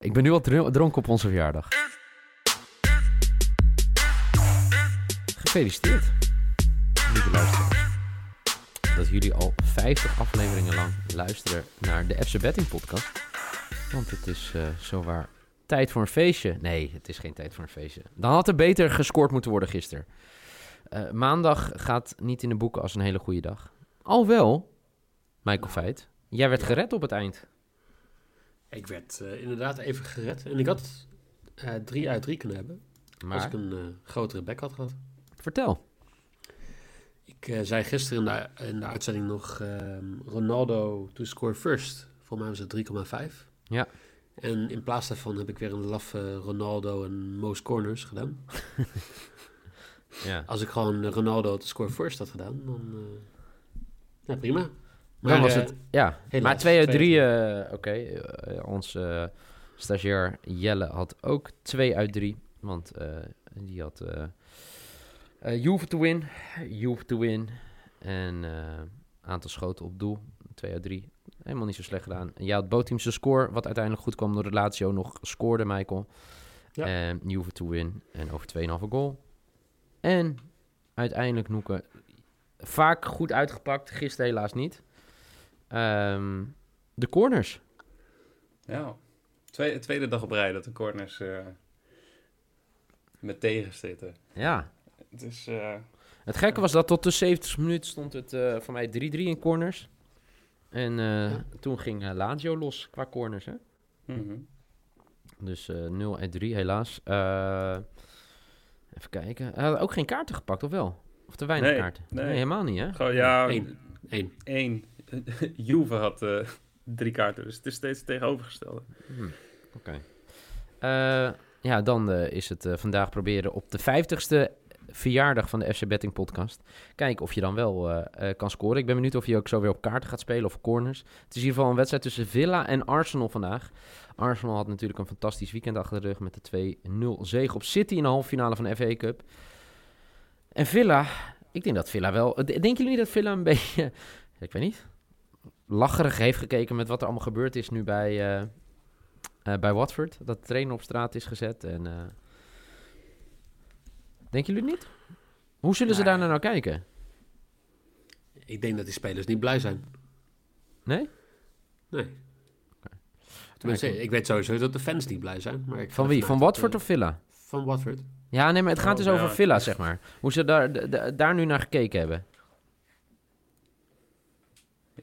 Ik ben nu al dro- dronken op onze verjaardag. Gefeliciteerd, lieve luisteraars. Dat jullie al 50 afleveringen lang luisteren naar de FC Betting podcast. Want het is eh zowaar tijd voor een feestje. Nee, het is geen tijd voor een feestje. Dan had er beter gescoord moeten worden gisteren. Eh, maandag gaat niet in de boeken als een hele goede dag. Alhoewel, Michael Feit, jij werd gered op het eind. Ik werd eh, inderdaad even gered. En ik had eh, drie uit drie kunnen hebben. Als Maar ik een eh, grotere bek had gehad. vertel. Ik zei gisteren in de, in de uitzending nog ehm, Ronaldo to score first. Voor mij was het 3,5. Ja. En in plaats daarvan heb ik weer een laffe Ronaldo en most corners gedaan. Ja. Als ik gewoon Ronaldo to score first had gedaan, dan... ja, prima. Dan was eh, het, ja. helaas, maar 2 uit twee 3, eh oké. eh, onze stagiair Jelle had ook 2 uit 3. Want die had eh, Juve to win, Juve to win. En aantal schoten op doel, 2 uit 3. Helemaal niet zo slecht gedaan. En jij had score, wat uiteindelijk goed kwam door de Lazio nog scoorde, Michael. Ja. En Juve to win en over 2,5 goal. En uiteindelijk Noeke, vaak goed uitgepakt, gisteren helaas niet. Ehm, de corners. Ja, tweede, tweede dag op rij dat de corners eh, met tegenzitten. Ja. Het is, eh, Het gekke was dat tot de 70 minuten stond het eh voor mij 3-3 in corners. En Ja. toen ging Lazio los qua corners. Hè? mhm. Dus eh 0 en 3 helaas. Even kijken. Hij had ook geen kaarten gepakt, of wel? Of te weinig Nee, kaarten? nee. helemaal niet, hè? Gewoon, ja, Eén. Eén. één. Juve had eh, drie kaarten, dus het is steeds tegenovergestelde. Hm, Oké. Eh, ja, dan eh, is het vandaag proberen op de 50ste verjaardag van de FC Betting Podcast. Kijken of je dan wel kan scoren. Ik ben benieuwd of je ook zo weer op kaarten gaat spelen of corners. Het is in ieder geval een wedstrijd tussen Villa en Arsenal vandaag. Arsenal had natuurlijk een fantastisch weekend achter de rug met de 2-0 zege op City in de halve finale van de FA Cup. En Villa, ik denk dat Villa wel... Denken jullie niet dat Villa een beetje, ik weet niet, lacherig heeft gekeken met wat er allemaal gebeurd is nu bij, eh, eh, bij Watford? Dat de trainer op straat is gezet en... eh, Denken jullie niet? Hoe zullen ze Nou, daar naar nou kijken? Ik denk dat die spelers niet blij zijn. Nee? Nee. Tenminste, ik weet sowieso dat de fans niet blij zijn. Maar ik Van wie? Van dat, Watford of Villa? Van Watford. Ja, nee, maar het gaat Oh, dus ja, over Villa, zeg maar. Hoe ze daar, daar nu naar gekeken hebben.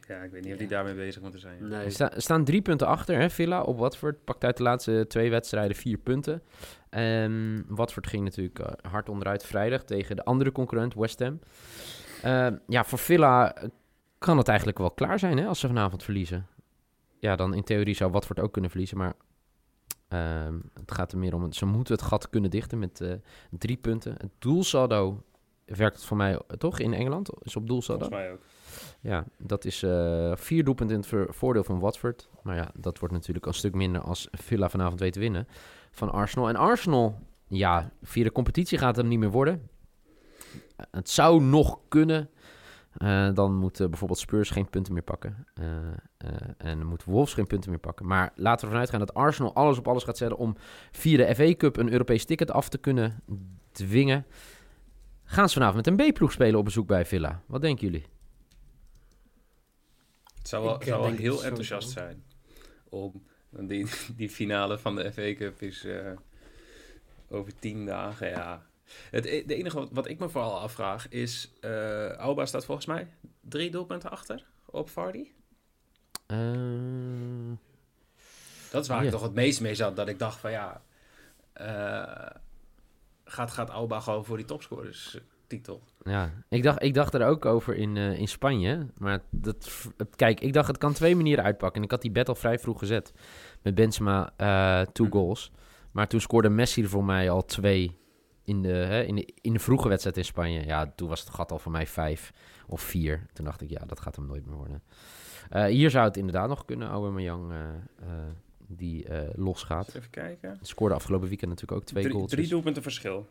Ja, ik weet niet of die daarmee bezig moeten zijn. Nee. Er sta- er staan drie punten achter, hè, Villa op Watford. Pakt uit de laatste twee wedstrijden vier punten. Ehm Watford ging natuurlijk eh, hard onderuit vrijdag tegen de andere concurrent, West Ham. Ehm, ja, voor Villa eh, kan het eigenlijk wel klaar zijn hè, als ze vanavond verliezen. Ja, dan in theorie zou Watford ook kunnen verliezen, maar ehm, het gaat er meer om... Ze moeten het gat kunnen dichten met eh, drie punten. Het doelsaldo werkt het voor mij toch in Engeland? Is op doelsaldo? Volgens mij ook. Ja, dat is eh, vier doelpunten in het voordeel van Watford. Maar ja, dat wordt natuurlijk een stuk minder als Villa vanavond weet te winnen van Arsenal. En Arsenal, ja, via de competitie gaat het hem niet meer worden. Eh, het zou nog kunnen. Eh, dan moeten bijvoorbeeld Spurs geen punten meer pakken. Eh, en dan moet Wolves geen punten meer pakken. Maar laten we ervan uitgaan dat Arsenal alles op alles gaat zetten... om via de FA Cup een Europees ticket af te kunnen dwingen. Gaan ze vanavond met een B-ploeg spelen op bezoek bij Villa? Wat denken jullie? Het zou wel, Ik, eh, zou wel denk heel enthousiast zijn. Om, die, die finale van de FA Cup is eh, over tien dagen, ja. Het, e- de enige wat, wat ik me vooral afvraag is... eh Auba staat volgens mij drie doelpunten achter op Vardy. Eh, Dat is waar Ja. ik toch het meest mee zat. Dat ik dacht van ja... gaat, gaat Auba gewoon voor die topscorers titel. Ja, ik dacht, ik dacht er ook over in, eh, in Spanje. Maar dat, kijk, ik dacht het kan twee manieren uitpakken. En ik had die bet al vrij vroeg gezet. Met Benzema eh two Hm. goals. Maar toen scoorde Messi er voor mij al twee in de, hè, in, de, in de vroege wedstrijd in Spanje. Ja, toen was het gat al voor mij vijf of vier. Toen dacht ik, ja, dat gaat hem nooit meer worden. Eh, hier zou het inderdaad nog kunnen, Aubameyang, eh die eh, losgaat. Even kijken. Scoorde afgelopen weekend natuurlijk ook twee Drie, goals. drie doelpunten verschil.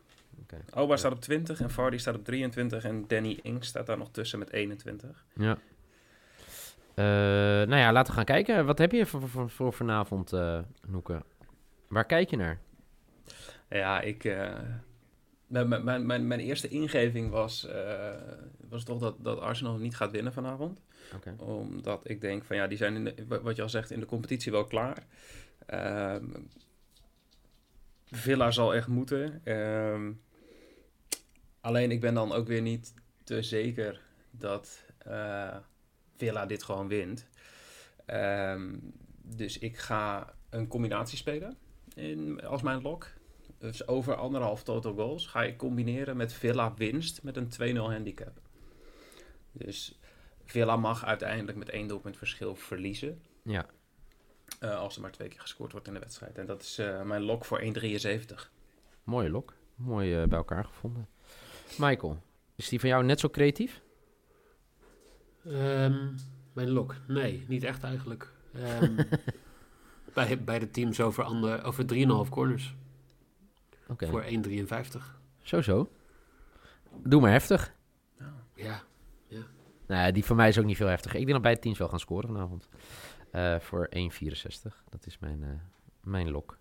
Auba staat op 20 en Vardy staat op 23 en Danny Ings staat daar nog tussen met 21. Ja. Eh, nou ja, laten we gaan kijken. Wat heb je voor, voor, voor vanavond, eh Noeke? Waar kijk je naar? Ja, ik. mijn, mijn- mijn, mijn, eerste ingeving was, was toch dat, dat Arsenal niet gaat winnen vanavond. Omdat ik denk van ja, die zijn in de, wa- wat je al zegt, in de competitie wel klaar. Ehm, Villa zal echt moeten. Ehm, alleen ik ben dan ook weer niet te zeker dat eh, Villa dit gewoon wint. Ehm, dus ik ga een combinatie spelen in, als mijn lock. Dus over anderhalf total goals ga ik combineren met Villa winst met een 2-0 handicap. Dus Villa mag uiteindelijk met één doelpunt verschil verliezen. Ja, eh, als er maar twee keer gescoord wordt in de wedstrijd. En dat is eh, mijn lock voor 1,73. mooie lok. Mooi eh, bij elkaar gevonden. Michael, is die van jou net zo creatief? Ehm, mijn lok? Nee, niet echt eigenlijk. Ehm, bij, bij de teams over, ander, over 3,5 corners. Oké, Voor 1,53. zo zo. Doe maar heftig. Ja, Nou ja, die van mij is ook niet veel heftig. Ik denk dat beide teams wel gaan scoren vanavond. Eh, voor 1,64. Dat is mijn, eh, mijn lok.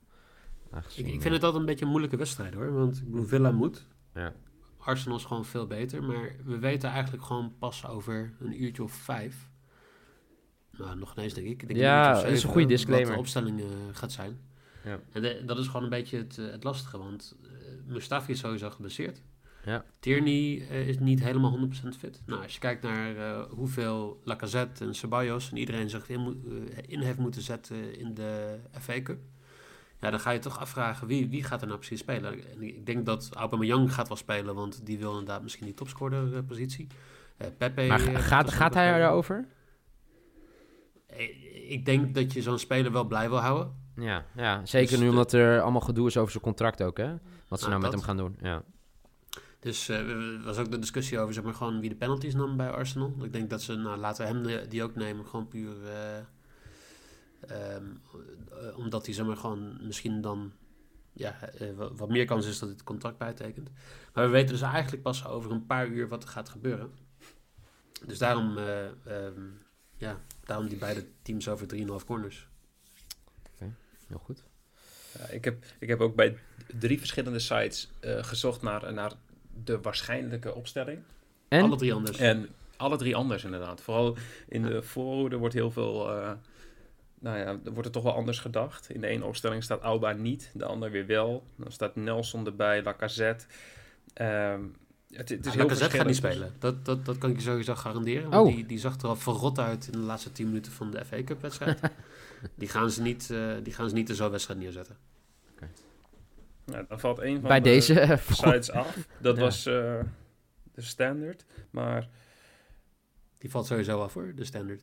Aangezien, ik, ik vind het altijd een beetje een moeilijke wedstrijd hoor. Want Villa moet. Ja. Arsenal is gewoon veel beter. Maar we weten eigenlijk gewoon pas over een uurtje of vijf. Nou, nog ineens denk ik. ik denk Ja, dat is een goede Wat disclaimer. de opstelling eh, gaat zijn. Ja. En de- dat is gewoon een beetje het, het lastige. Want Mustafi is sowieso geblesseerd. Ja. Tierney eh, is niet helemaal 100% fit. Nou, als je kijkt naar eh, hoeveel Lacazette en Ceballos en iedereen zich in, eh, in heeft moeten zetten in de FA Cup. Ja, dan ga je toch afvragen wie, wie gaat er nou precies spelen. En ik denk dat Aubameyang gaat wel spelen, want die wil inderdaad misschien die topscorer positie. Pepe... Maar ga- gaat, gaat hij daarover? Eh, Ik denk dat je zo'n speler wel blij wil houden. Ja, ja zeker Dus nu de- omdat er allemaal gedoe is over zijn contract ook, hè? Wat ze Ah, nou met dat. hem gaan doen. Ja. Dus eh, er was ook de discussie over zeg maar, gewoon wie de penalties nam bij Arsenal. Ik denk dat ze, nou, laten we hem de- die ook nemen. Gewoon puur eh, ehm, eh, omdat hij zeg maar, gewoon misschien dan ja, eh, wat, meer kans is dat hij het contract bijtekent. Maar we weten dus eigenlijk pas over een paar uur wat er gaat gebeuren. Dus daarom, eh, ehm, ja, daarom die beide teams over 3,5 corners. Heel goed. Ja, ik, heb, ik heb ook bij drie verschillende sites eh, gezocht naar, naar de waarschijnlijke opstelling. En? Alle drie anders. En alle drie anders inderdaad. Vooral in de voorhoede wordt heel veel... eh, nou ja, er wordt er toch wel anders gedacht. In de ene opstelling staat Auba niet, de ander weer wel. Dan staat Nelson erbij, Lacazette. Ehm het, het is Ja, heel Lacazette gaat niet spelen. Dat, dat, dat kan ik je sowieso garanderen. Want Oh. die, die zag er al verrot uit in de laatste 10 minuten van de FA Cup wedstrijd. die, gaan ze niet, eh, die gaan ze niet in zo'n wedstrijd neerzetten. Nou, dan valt een van Bij de deze... eh, sites af. Dat Ja. was eh, de standard. Maar Die valt sowieso af hoor, de standard.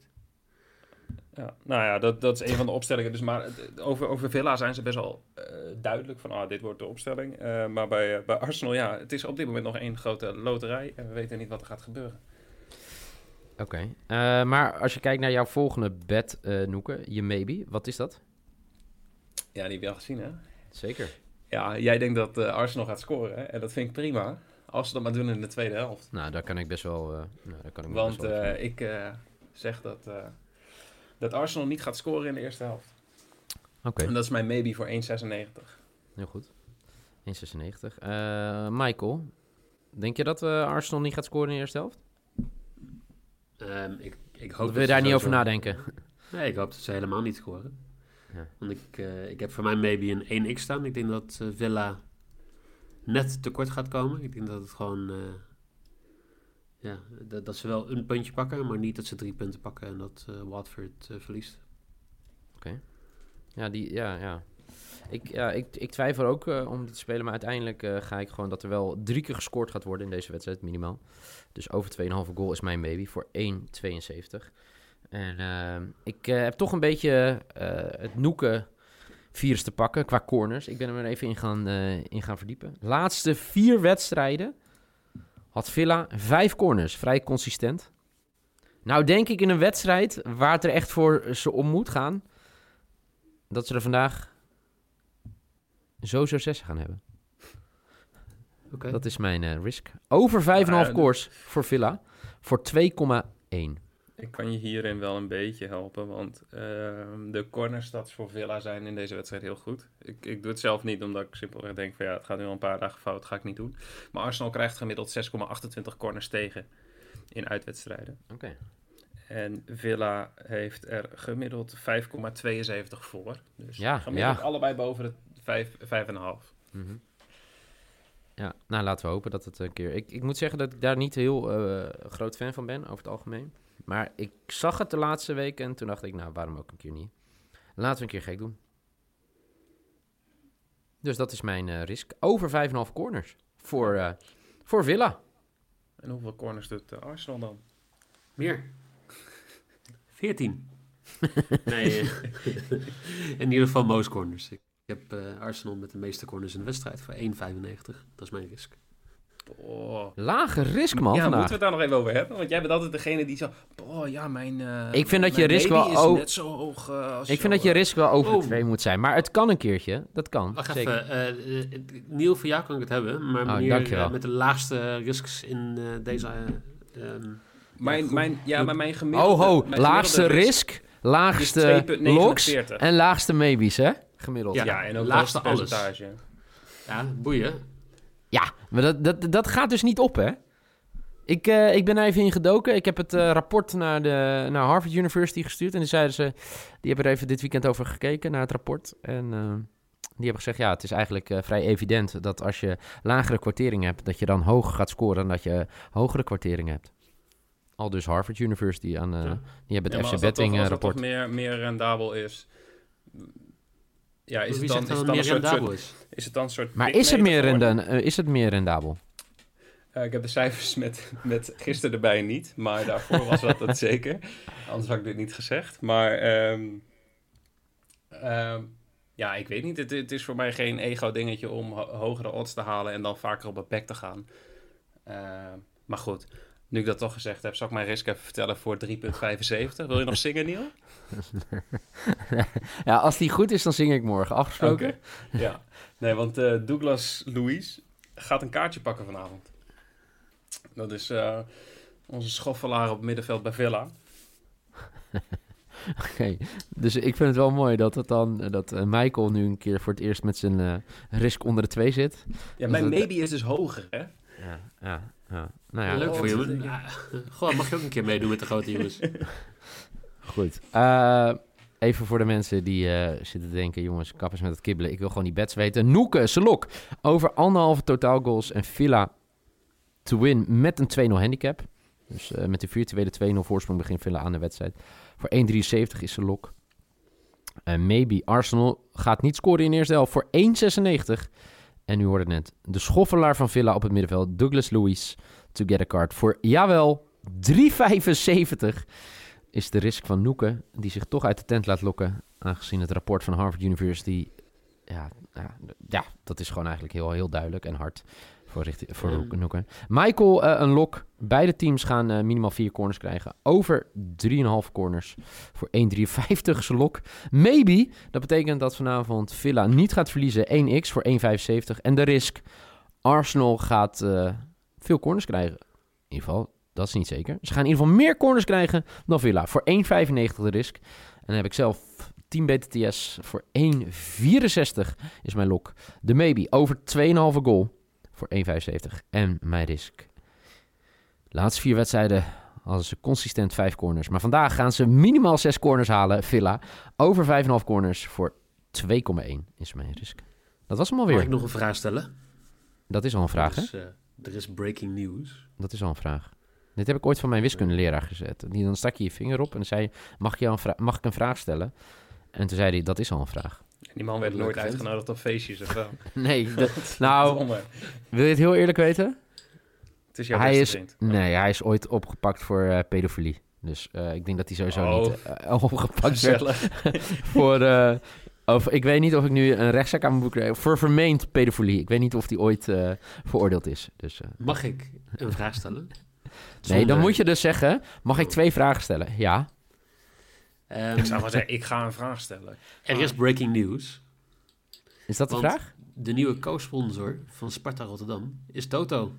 Ja, nou ja, dat, dat is een van de opstellingen. Dus maar het- over, over Villa zijn ze best wel eh, duidelijk van, ah, dit wordt de opstelling. Eh, maar bij, eh, bij Arsenal, ja, het is op dit moment nog één grote loterij. En we weten niet wat er gaat gebeuren. Oké. Eh, maar als je kijkt naar jouw volgende bed, eh Noeke, je maybe, wat is dat? Ja, die heb je al gezien, hè? Zeker. Ja, jij denkt dat eh, Arsenal gaat scoren, hè? En dat vind ik prima. Als ze dat maar doen in de tweede helft. Nou, daar kan ik best wel... eh nou, daar kan ik Want best wel eh, ik eh, zeg dat, eh, dat Arsenal niet gaat scoren in de eerste helft. Oké, En dat is mijn maybe voor 1,96. heel goed. 1,96. Eh Michael, denk je dat eh, Arsenal niet gaat scoren in de eerste helft? Ehm, ik, ik hoop dat ze daar niet over nadenken? Nee, ik hoop dat ze helemaal niet scoren. Ja. Want ik, eh, ik heb voor mij maybe een 1x staan. Ik denk dat eh, Villa net tekort gaat komen. Ik denk dat het gewoon... eh, ja, dat, dat ze wel een puntje pakken, maar niet dat ze drie punten pakken en dat Watford verliest. Ja, die, ja, ja. Ik, ja, ik, ik twijfel ook om die te spelen, maar uiteindelijk ga ik gewoon dat er wel drie keer gescoord gaat worden in deze wedstrijd, minimaal. Dus over 2,5 goal is mijn baby voor 1,72. En ehm, ik eh, heb toch een beetje eh, het noeken virus te pakken qua corners. Ik ben er maar even in gaan, eh, in gaan verdiepen. Laatste vier wedstrijden had Villa vijf corners. Vrij consistent. Nou denk ik in een wedstrijd waar het er echt voor ze om moet gaan... dat ze er vandaag sowieso zes gaan hebben. Dat is mijn risk. Over 5,5 Maar, eh, koers voor Villa. Voor 2,1. Ik kan je hierin wel een beetje helpen, want ehm, de cornerstats voor Villa zijn in deze wedstrijd heel goed. Ik, ik doe het zelf niet, omdat ik simpelweg denk van ja, het gaat nu al een paar dagen fout, ga ik niet doen. Maar Arsenal krijgt gemiddeld 6,28 corners tegen in uitwedstrijden. Oké. En Villa heeft er gemiddeld 5,72 voor. Dus Ja, gemiddeld ja. allebei boven de 5, 5,5. Mhm. Ja, nou laten we hopen dat het een keer... Ik, ik moet zeggen dat ik daar niet heel eh, groot fan van ben, over het algemeen. Maar ik zag het de laatste weken en toen dacht ik, nou, waarom ook een keer niet? Laten we een keer gek doen. Dus dat is mijn eh, risk. Over 5,5 corners voor, eh, voor Villa. En hoeveel corners doet eh, Arsenal dan? Meer. 14. nee, in ieder geval most corners. Ik heb eh, Arsenal met de meeste corners in de wedstrijd voor 1,95. Dat is mijn risk. Oh. Lage risk, man, ja, vandaag. moeten we het daar nog even over hebben? Want jij bent altijd degene die zo... Oh ja, mijn... eh, Ik vind dat je risk wel is o- net zo hoog eh, als Ik vind dat je risk wel over Oh. 2 moet zijn. Maar het kan een keertje. Dat kan. Wacht zeker. even. eh, eh, Niel, voor jou kan ik het hebben. Maar Oh, meneer eh, met de laagste risks in eh, deze... eh, ehm, Mijn, goed. mijn, ja, maar mijn gemiddelde... Oh ho, mijn laagste risk, laagste is 2,49. loks en laagste maybes, hè? Gemiddeld. Ja. Ja, en ook laagste alles. percentage. ja, boeien. Ja, maar dat, dat, dat gaat dus niet op, hè? Ik, eh, ik ben er even in gedoken. Ik heb het eh, rapport naar, de, naar Harvard University gestuurd. En die zeiden ze, die hebben er even dit weekend over gekeken, naar het rapport. En eh, die hebben gezegd, ja, het is eigenlijk vrij evident dat als je lagere kwartering hebt, dat je dan hoger gaat scoren dan dat je hogere kwartering hebt. Al dus Harvard University aan, Ja. die hebben het FC Betting als dat toch rapport. meer, meer rendabel is... Ja, is het dan, is het dan meer een soort, rendabel soort, is? is het dan een soort Maar is het, meer bigmeter renda- eh, is het meer rendabel? Eh, ik heb de cijfers met, met gisteren erbij niet, maar daarvoor was dat het zeker. Anders had ik dit niet gezegd. Maar ehm, ehm, ja, ik weet niet. Het, het is voor mij geen ego-dingetje om ho- hogere odds te halen en dan vaker op het back te gaan. Ehm, maar goed, nu ik dat toch gezegd heb, zal ik mijn risk even vertellen voor 3,75. Wil je nog zingen, Neil? ja, als die goed is, dan zing ik morgen. Afgesproken? Ja, nee, want eh, Douglas Louise gaat een kaartje pakken vanavond. Dat is eh, onze schoffelaar op middenveld bij Villa. Oké, dus ik vind het wel mooi dat, het dan, dat eh, Michael nu een keer voor het eerst met zijn risk onder de twee zit. Ja, mijn Dat- maybe is dus hoger, hè? Ja, ja, ja. Nou ja, Leuk oh, voor je. Ja, Goh, mag je ook een keer meedoen met de grote jongens? goed. Eh, even voor de mensen die eh, zitten te denken, jongens, kap eens met het kibbelen. Ik wil gewoon die bets weten. Noeke, Selok, over anderhalve totaal goals en Villa to win met een 2-0 handicap. Dus eh, met de virtuele 2-0 voorsprong begint Villa aan de wedstrijd. Voor 1,73 is Selok. En maybe Arsenal gaat niet scoren in de eerste helft voor 1,96. En u hoorde net, de schoffelaar van Villa op het middenveld, Douglas Luiz, to get a card voor, jawel, 3,75 is de risk van Noeke, die zich toch uit de tent laat lokken, aangezien het rapport van Harvard University, ja, ja, ja dat is gewoon eigenlijk heel, heel duidelijk en hard voor, richting, voor Mm. Noeke. Michael, eh, een lok. Beide teams gaan eh, minimaal vier corners krijgen. Over 3,5 corners voor 1,53 is een lok. Maybe, dat betekent dat vanavond Villa niet gaat verliezen. 1x voor 1,75. En de risk, Arsenal gaat eh, veel corners krijgen. In ieder geval, dat is niet zeker. Ze gaan in ieder geval meer corners krijgen dan Villa. Voor 1,95 de risk. En dan heb ik zelf 10 BTTS voor 1,64 is mijn lok. De maybe over 2,5 goal voor 1,75. En mijn risk. Laatste vier wedstrijden hadden ze consistent 5 corners. Maar vandaag gaan ze minimaal 6 corners halen, Villa. Over 5,5 corners voor 2,1 is mijn risk. Dat was hem Mag alweer. ik nog een vraag stellen? Dat is al een vraag, hè? Dus, eh, er is breaking news. Dat is al een vraag. Dit heb ik ooit van mijn wiskundeleraar gezet. Die dan stak je je vinger op en zei je, mag jou een mag ik een vraag stellen? En toen zei hij, dat is al een vraag. Die man werd nooit uitgenodigd op feestjes of wel. Nee, de- nou, wil je het heel eerlijk weten? Het is jouw hij beste is, vriend. nee, hij is ooit opgepakt voor eh, pedofilie. Dus eh, ik denk dat hij sowieso Oh. niet eh, opgepakt werd voor... eh, of, ik weet niet of ik nu een rechtszaak aan mijn boek krijg. Voor vermeend pedofilie. Ik weet niet of hij ooit eh, veroordeeld is. Dus, eh, Mag ik een vraag stellen? nee, dan moet je dus zeggen... Mag ik twee vragen stellen? Ja. Ehm, Ik zou maar zeggen, ik ga een vraag stellen. er is breaking news. Is dat de Want- vraag? De nieuwe co-sponsor van Sparta Rotterdam is Toto.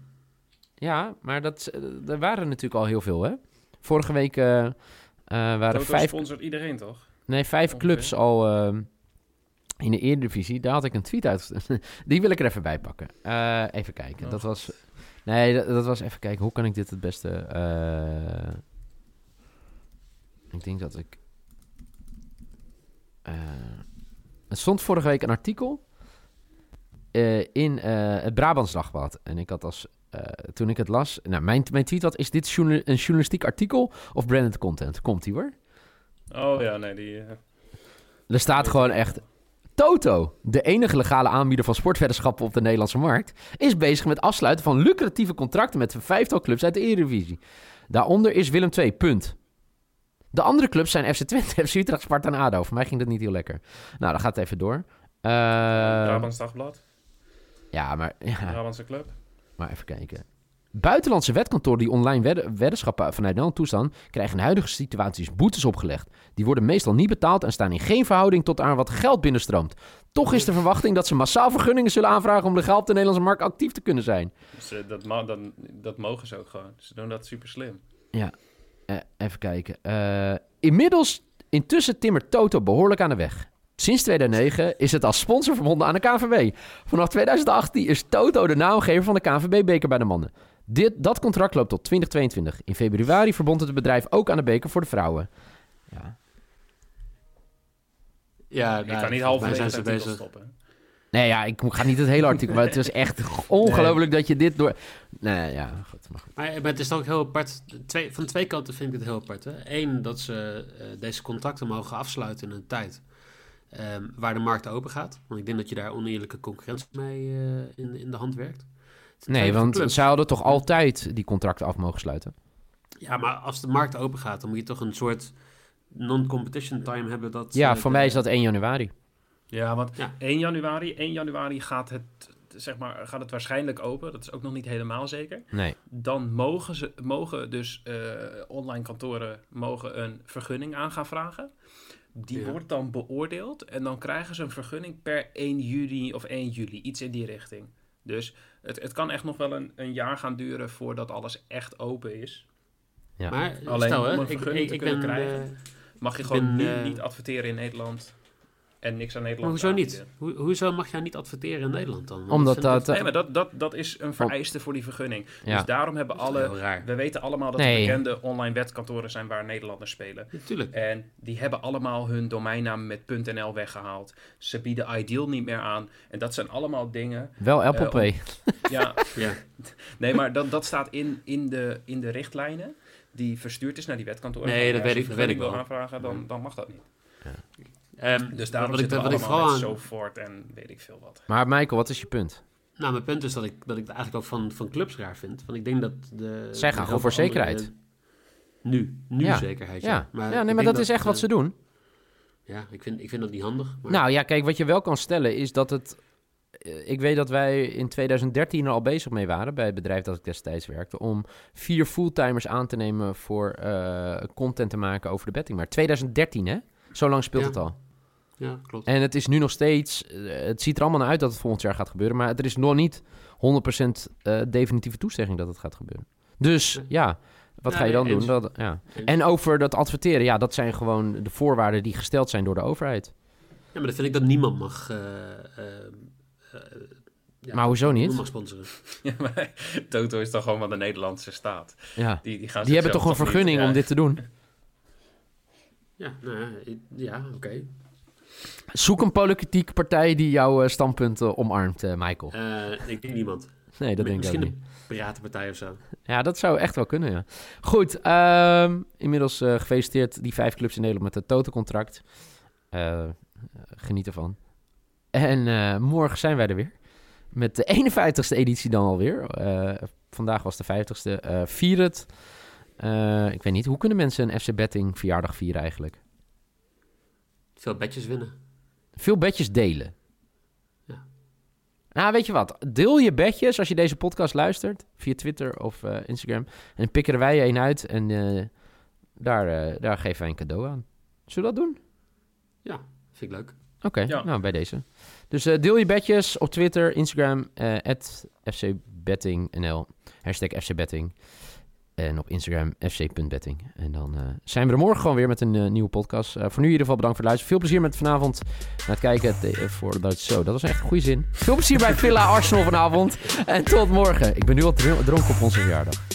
Ja, maar dat, eh, er waren natuurlijk al heel veel, hè? Vorige week eh, eh, waren Toto vijf, sponsort iedereen, toch? nee, vijf ongeveer. clubs al eh, in de Eredivisie. Daar had ik een tweet uit. Die wil ik er even bij pakken. Eh, even kijken. Oh, dat was... Nee, dat, dat was even kijken. Hoe kan ik dit het beste... eh, ik denk dat ik... eh, er stond vorige week een artikel eh, in eh, het Brabants Dagblad. En ik had als... eh, toen ik het las... Nou, mijn, mijn tweet had... Is dit een journalistiek artikel of branded content? Komt ie hoor. Oh ja, nee, die... eh, Er staat gewoon echt... Toto, de enige legale aanbieder van sportweddenschappen op de Nederlandse markt, is bezig met afsluiten van lucratieve contracten met vijftal clubs uit de Eredivisie. Daaronder is Willem II, punt. De andere clubs zijn FC Twente, FC Utrecht, Sparta en ADO. Voor mij ging dat niet heel lekker. Nou, dan gaat het even door. Eh, Brabants Dagblad, ja, maar, ja, Brabantse club. maar even kijken. Buitenlandse wetkantoren die online wedden- weddenschappen vanuit Nederland toestaan, krijgen in huidige situaties boetes opgelegd. Die worden meestal niet betaald en staan in geen verhouding tot aan wat geld binnenstroomt. Toch is de verwachting dat ze massaal vergunningen zullen aanvragen om legaal op de Nederlandse markt actief te kunnen zijn. Dat, dat mogen ze ook gewoon. Ze doen dat super slim. Eh, even kijken. Eh, inmiddels, intussen timmert Toto behoorlijk aan de weg. Sinds 2009 is het als sponsor verbonden aan de KNVB. Vanaf 2018 is Toto de naamgever van de KNVB-beker bij de mannen. Dit, dat contract loopt tot 2022. In februari verbond het bedrijf ook aan de beker voor de vrouwen. Ja. Ja, Je nou, kan niet halverwege zijn ze bezig. stoppen. Nee, ja, ik ga niet het hele artikel, maar het is echt ongelooflijk dat je dit door... Nee, ja, goed. Maar goed. Maar, maar het is toch ook heel apart. Twee, van twee kanten vind ik het heel apart. Hè? Eén, dat ze eh, deze contracten mogen afsluiten in een tijd ehm, waar de markt open gaat. Want ik denk dat je daar oneerlijke concurrentie mee eh, in, in de hand werkt. Ten Nee, want clubs. zij hadden toch altijd die contracten af mogen sluiten? Ja, maar als de markt open gaat, dan moet je toch een soort non-competition time hebben. Dat, Ja, eh, voor de- mij is dat 1 januari. Ja, want Ja. 1 januari, 1 januari gaat het, zeg maar, gaat het waarschijnlijk open. Dat is ook nog niet helemaal zeker. Nee. Dan mogen, ze, mogen dus eh, online kantoren mogen een vergunning aan gaan vragen. Die Ja. wordt dan beoordeeld en dan krijgen ze een vergunning per 1 juni of 1 juli. Iets in die richting. Dus het, het kan echt nog wel een, een jaar gaan duren voordat alles echt open is. Ja. Maar Alleen stel, om hè, een ik, vergunning ik, te ik kunnen ben... krijgen. eh, Mag je gewoon ben, nu eh, niet adverteren in Nederland en niks aan maar Nederland hoezo niet? hoezo mag jij niet adverteren in Nederland dan? Want Omdat dat... Nee, maar dat, dat, dat is een vereiste voor die vergunning. ja. Dus daarom hebben heel alle... raar. We weten allemaal dat Nee. er bekende online wetkantoren zijn waar Nederlanders spelen. Natuurlijk. En die hebben allemaal hun domeinnaam met .nl weggehaald. Ze bieden Ideal niet meer aan. En dat zijn allemaal dingen... Wel Apple Eh, Pay. Ja, Ja. nee, maar dat, dat staat in, in, de, in de richtlijnen die verstuurd is naar die wetkantoren. Nee, dat ja, weet ik- dat weet ik wel. wil aanvragen, dan, dan mag dat niet. Ehm, Dus daarom wat ik, wat ik vooral aan, zo voort en weet ik veel wat. Maar Michael, wat is je punt? Nou, mijn punt is dat ik, dat ik het eigenlijk ook van, van clubs raar vind. Want ik denk dat de... Zij gaan gewoon voor zekerheid. Nu, nu Ja. zekerheid, Ja, ja. ja, Maar nee, ik maar dat is echt wat ze doen. Ja, ik vind, ik vind dat niet handig. Maar Nou ja, kijk, wat je wel kan stellen is dat het... eh, Ik weet dat wij in 2013 er al bezig mee waren bij het bedrijf dat ik destijds werkte... om vier fulltimers aan te nemen voor eh, content te maken over de betting. Maar 2013, hè? Zo lang speelt Ja. het al. Ja, klopt. En het is nu nog steeds... eh, het ziet er allemaal naar uit dat het volgend jaar gaat gebeuren... maar er is nog niet 100% eh, definitieve toezegging dat het gaat gebeuren. Dus Nee. ja, wat Ja, ga je dan nee, doen? Dat, ja. En over dat adverteren, ja, dat zijn gewoon de voorwaarden die gesteld zijn door de overheid. Ja, maar dan vind ik dat niemand mag... eh, ja, Maar hoezo niet? niemand mag sponsoren. Ja, maar Toto is toch gewoon van de Nederlandse staat. Ja. Die, die, gaan Die hebben toch een niet- vergunning ja. om dit te doen? Ja, nou ja oké. Zoek een politieke partij die jouw eh, standpunten omarmt, eh, Michael. Eh, ik denk niemand. Nee, dat denk ik ook Misschien niet. een piratenpartij of zo. Ja, dat zou echt wel kunnen, ja. Goed, ehm, inmiddels eh, gefeliciteerd die vijf clubs in Nederland met het Toto-contract. Eh, geniet ervan. En eh, morgen zijn wij er weer. Met de 51ste editie dan alweer. Eh vandaag was de 50ste. Eh vier het. Eh, ik weet niet, hoe kunnen mensen een FC Betting verjaardag vieren eigenlijk? Veel bedjes winnen. Veel bedjes delen. Ja. Nou, weet je wat? Deel je bedjes als je deze podcast luistert. Via Twitter of eh, Instagram. En pikken wij er een uit. En eh, daar, eh, daar geven wij een cadeau aan. Zullen we dat doen? Vind ik leuk. Oké, Ja. nou bij deze. Dus eh, deel je bedjes op Twitter, Instagram, eh FCBettingNL, hashtag FCBetting. En op Instagram fc.betting. En dan eh, zijn we er morgen gewoon weer met een eh, nieuwe podcast. Eh, voor nu in ieder geval bedankt voor het luisteren. Veel plezier met vanavond naar het kijken. voor dat, zo, dat was echt een goede zin. Veel plezier bij Villa Arsenal vanavond. En tot morgen. Ik ben nu al dron- dronken op onze verjaardag.